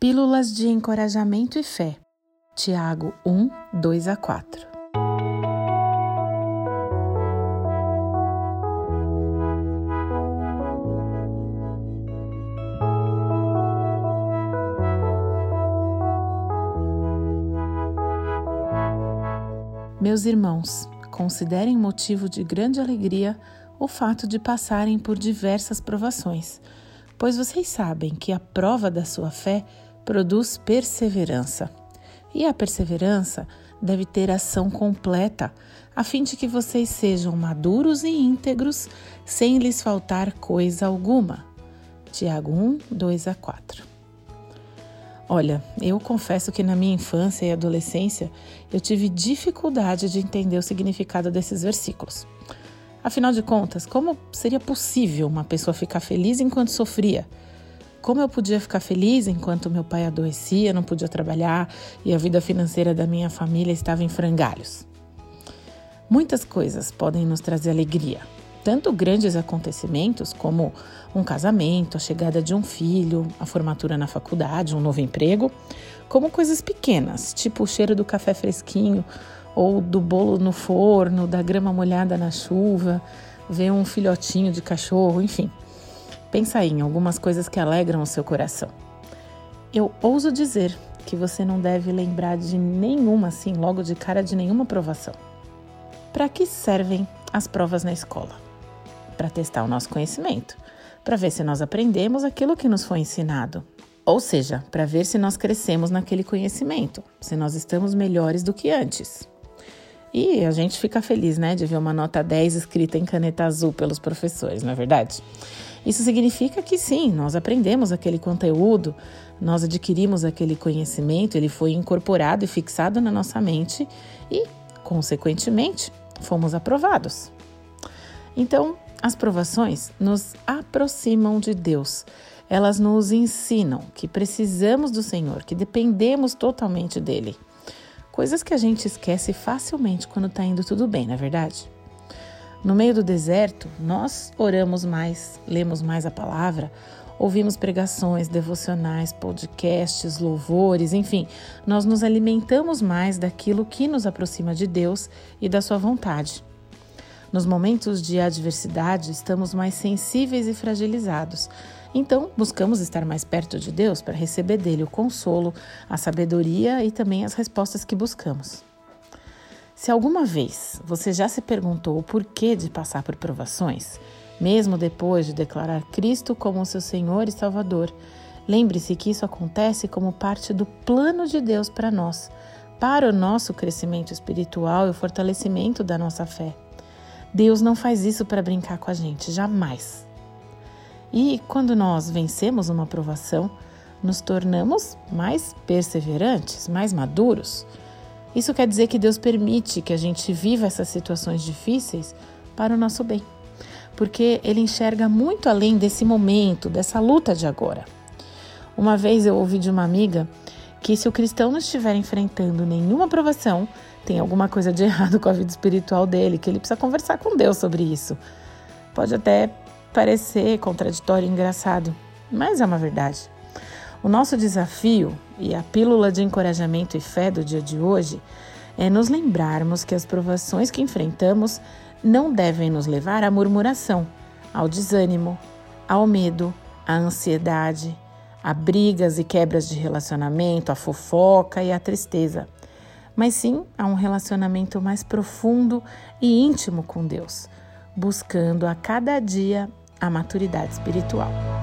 Pílulas de Encorajamento e Fé. Tiago 1, 2 a 4. Meus irmãos, considerem motivo de grande alegria o fato de passarem por diversas provações, pois vocês sabem que a prova da sua fé produz perseverança. E a perseverança deve ter ação completa, a fim de que vocês sejam maduros e íntegros, sem lhes faltar coisa alguma. Tiago 1, 2 a 4. Olha, eu confesso que na minha infância e adolescência eu tive dificuldade de entender o significado desses versículos. Afinal de contas, como seria possível uma pessoa ficar feliz enquanto sofria? Como eu podia ficar feliz enquanto meu pai adoecia, não podia trabalhar e a vida financeira da minha família estava em frangalhos? Muitas coisas podem nos trazer alegria, tanto grandes acontecimentos como um casamento, a chegada de um filho, a formatura na faculdade, um novo emprego, como coisas pequenas, tipo o cheiro do café fresquinho ou do bolo no forno, da grama molhada na chuva, ver um filhotinho de cachorro, enfim. Pensa aí em algumas coisas que alegram o seu coração. Eu ouso dizer que você não deve lembrar de nenhuma, assim, logo de cara de nenhuma provação. Para que servem as provas na escola? Para testar o nosso conhecimento, para ver se nós aprendemos aquilo que nos foi ensinado. Ou seja, para ver se nós crescemos naquele conhecimento, se nós estamos melhores do que antes. E a gente fica feliz, né, de ver uma nota 10 escrita em caneta azul pelos professores, não é verdade? Isso significa que sim, nós aprendemos aquele conteúdo, nós adquirimos aquele conhecimento, ele foi incorporado e fixado na nossa mente e, consequentemente, fomos aprovados. Então, as provações nos aproximam de Deus. Elas nos ensinam que precisamos do Senhor, que dependemos totalmente dele. Coisas que a gente esquece facilmente quando está indo tudo bem, não é verdade? No meio do deserto, nós oramos mais, lemos mais a palavra, ouvimos pregações, devocionais, podcasts, louvores, enfim, nós nos alimentamos mais daquilo que nos aproxima de Deus e da Sua vontade. Nos momentos de adversidade, estamos mais sensíveis e fragilizados. Então, buscamos estar mais perto de Deus para receber dele o consolo, a sabedoria e também as respostas que buscamos. Se alguma vez você já se perguntou o porquê de passar por provações, mesmo depois de declarar Cristo como seu Senhor e Salvador, lembre-se que isso acontece como parte do plano de Deus para nós, para o nosso crescimento espiritual e o fortalecimento da nossa fé. Deus não faz isso para brincar com a gente, jamais. E quando nós vencemos uma provação, nos tornamos mais perseverantes, mais maduros. Isso quer dizer que Deus permite que a gente viva essas situações difíceis para o nosso bem, porque Ele enxerga muito além desse momento, dessa luta de agora. Uma vez eu ouvi de uma amiga que se o cristão não estiver enfrentando nenhuma provação, tem alguma coisa de errado com a vida espiritual dele, que ele precisa conversar com Deus sobre isso. Pode até parecer contraditório e engraçado, mas é uma verdade. O nosso desafio e a pílula de encorajamento e fé do dia de hoje é nos lembrarmos que as provações que enfrentamos não devem nos levar à murmuração, ao desânimo, ao medo, à ansiedade, a brigas e quebras de relacionamento, a fofoca e a tristeza, mas sim a um relacionamento mais profundo e íntimo com Deus, buscando a cada dia a maturidade espiritual.